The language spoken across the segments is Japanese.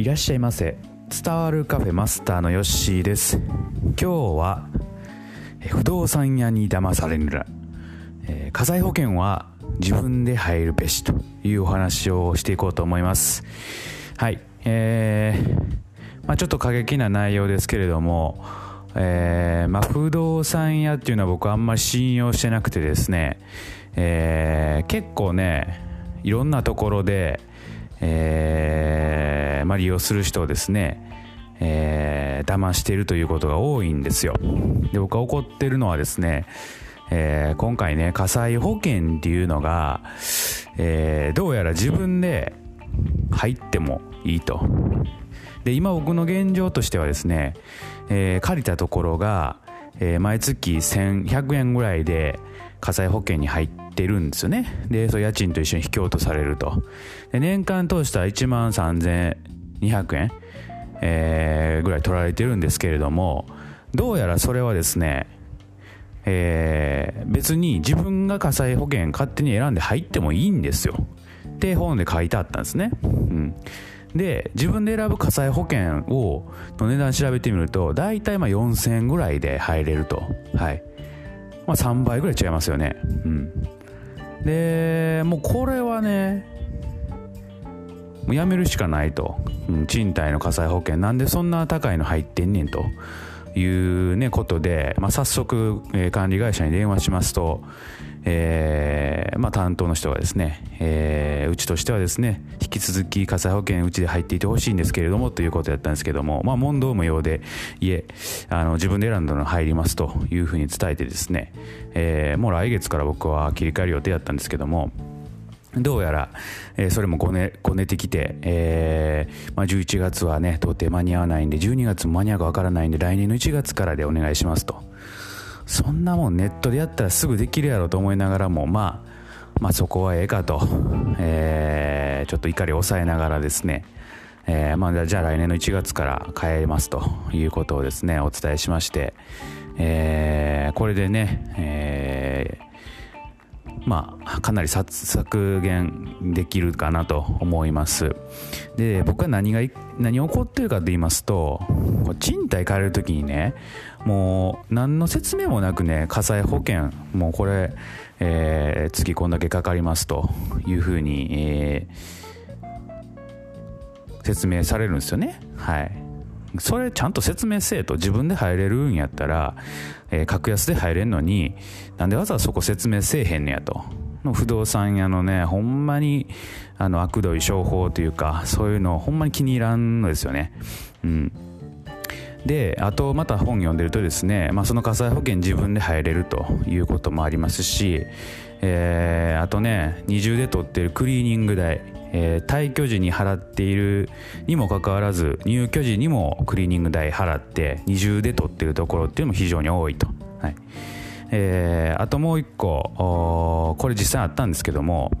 いらっしゃいませ。伝わるカフェマスターのヨッシーです。今日は不動産屋に騙されるな、えー、火災保険は自分で入るべしというお話をしていこうと思います。はい。えー、まあ、ちょっと過激な内容ですけれどもえー、まあ、不動産屋っていうのは僕はあんまり信用してなくてですね、えー、結構ねいろんなところで、えー、まあ、利用する人をですね、えー、騙しているということが多いんですよ。で僕が怒ってるのはですね、えー、今回ね火災保険っていうのが、えー、どうやら自分で入ってもいいと。で今僕の現状としてはですね、えー、借りたところが、えー、毎月1100円ぐらいで火災保険に入ってるんですよね。でそ家賃と一緒に引き落とされると。で年間通したら1万3200円、えー、ぐらい取られてるんですけれどもどうやらそれはですねえー、別に自分が火災保険勝手に選んで入ってもいいんですよ。って本で書いてあったんですね、うん、で自分で選ぶ火災保険をの値段調べてみると大体まあ4000円ぐらいで入れると。はい。まあ3倍ぐらい違いますよね。うん。でもうこれはねもうやめるしかないと、うん、賃貸の火災保険なんでそんな高いの入ってんねんというねことで、まあ、早速、えー、管理会社に電話しますとえー、まあ、担当の人がですね、えー、うちとしてはですね引き続き火災保険うちで入っていてほしいんですけれどもということやったんですけども、まあ、問答無用でいえあの自分で選んだの入りますというふうに伝えてですね、えー、もう来月から僕は切り替える予定だったんですけどもどうやら、えー、それもごねごねてきて、えーまあ、11月はね到底間に合わないんで12月も間に合うかわからないんで来年の1月からでお願いしますと。そんなもんネットでやったらすぐできるやろと思いながらも、まあ、まあそこはええかと、えー、ちょっと怒りを抑えながらですね、えー、まあ、じゃあ来年の1月から帰りますということをですねお伝えしまして、えー、これでね、えまあ、かなり削減できるかなと思います。で僕は何が何起こってるかと言いますと賃貸借りる時にねもう何の説明もなくね火災保険もうこれ、えー、月こんだけかかりますというふうに、えー、説明されるんですよね。はい。それちゃんと説明せえと自分で入れるんやったら、えー、格安で入れんのになんでわざわざそこ説明せえへんねやと。不動産屋のねほんまにあの悪どい商法というかそういうのほんまに気に入らんのですよね。うん。であとまた本読んでるとですね、まあ、その火災保険自分で入れるということもありますし、えー、あとね二重で取ってるクリーニング代えー、退去時に払っているにもかかわらず入居時にもクリーニング代払って二重で取ってるところっていうのも非常に多いと、はい。えー、あともう一個これ実際あったんですけども、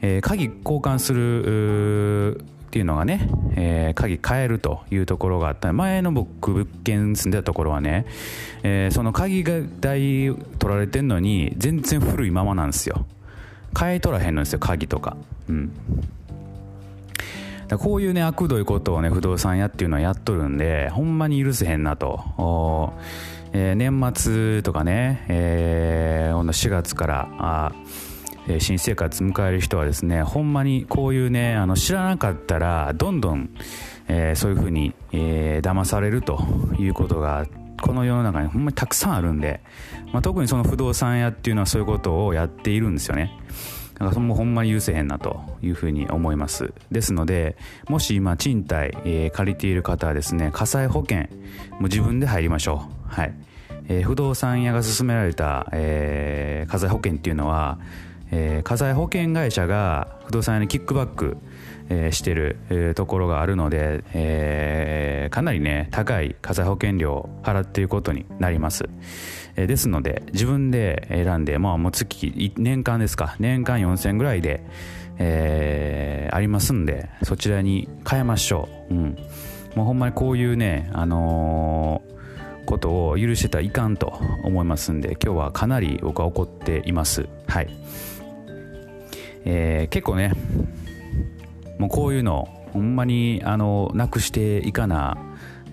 えー、鍵交換するっていうのがね、えー、鍵変えるというところがあった。前の僕物件住んでたところはね、えー、その鍵が代取られてんのに全然古いままなんですよ。変えとらへんのですよ鍵とか。うん。こういうね悪どいことをね不動産屋っていうのはやっとるんでほんまに許せへんなと、えー、年末とかね、えー、4月からあ新生活迎える人はですねほんまにこういうねあの知らなかったらどんどん、えー、そういうふうに、えー、騙されるということがこの世の中にほんまにたくさんあるんで、まあ、特にその不動産屋っていうのはそういうことをやっているんですよね。だからもうほんまに許せへんなというふうに思います。ですのでもし今賃貸、えー、借りている方はですね火災保険もう自分で入りましょう。はい、えー、不動産屋が勧められた、えー、火災保険っていうのは、えー、火災保険会社が不動産屋にキックバックえー、してる、えー、ところがあるので、えー、かなりね高い火災保険料を払っていることになります、えー、ですので自分で選んでまあもう月年間ですか。年間4000円ぐらいで、えー、ありますんでそちらに変えましょう、うん、もうほんまにこういうねあのー、ことを許してたらいかんと思いますんで今日はかなり僕は怒っています。はい。えー、結構ねもうこういうのほんまにあのなくしていかな、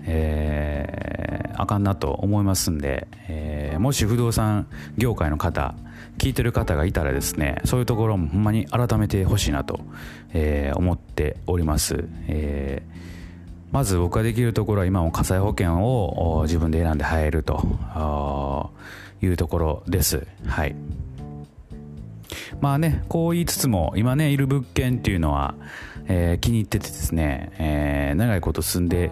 えー、あかんなと思いますんで、えー、もし不動産業界の方聞いてる方がいたらですねそういうところもほんまに改めてほしいなと、えー、思っております、えーまず僕ができるところは今も火災保険を自分で選んで入るというところです。はい。まあね、こう言いつつも今ね、いる物件っていうのは、えー、気に入っててですね、えー、長いこと住んで、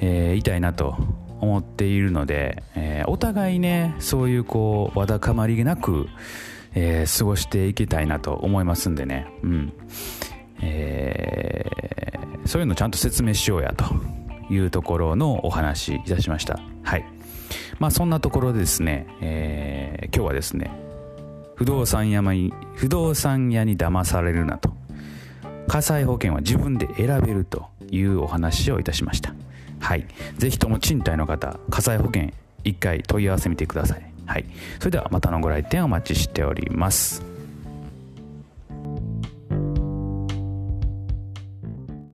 えー、いたいなと思っているので、え、お互いね、そういうこう、わだかまりげなく、え、過ごしていきたいなと思いますんでね、うん。え、そういうのちゃんと説明しようやというところのお話いたしました。はい。まあそんなところでですね、え、今日はですね、不動産屋に、不動産屋に騙されるなと。火災保険は自分で選べるというお話をいたしました。はい。是非とも賃貸の方、火災保険1回問い合わせみてください。はい。それではまたのご来店お待ちしております。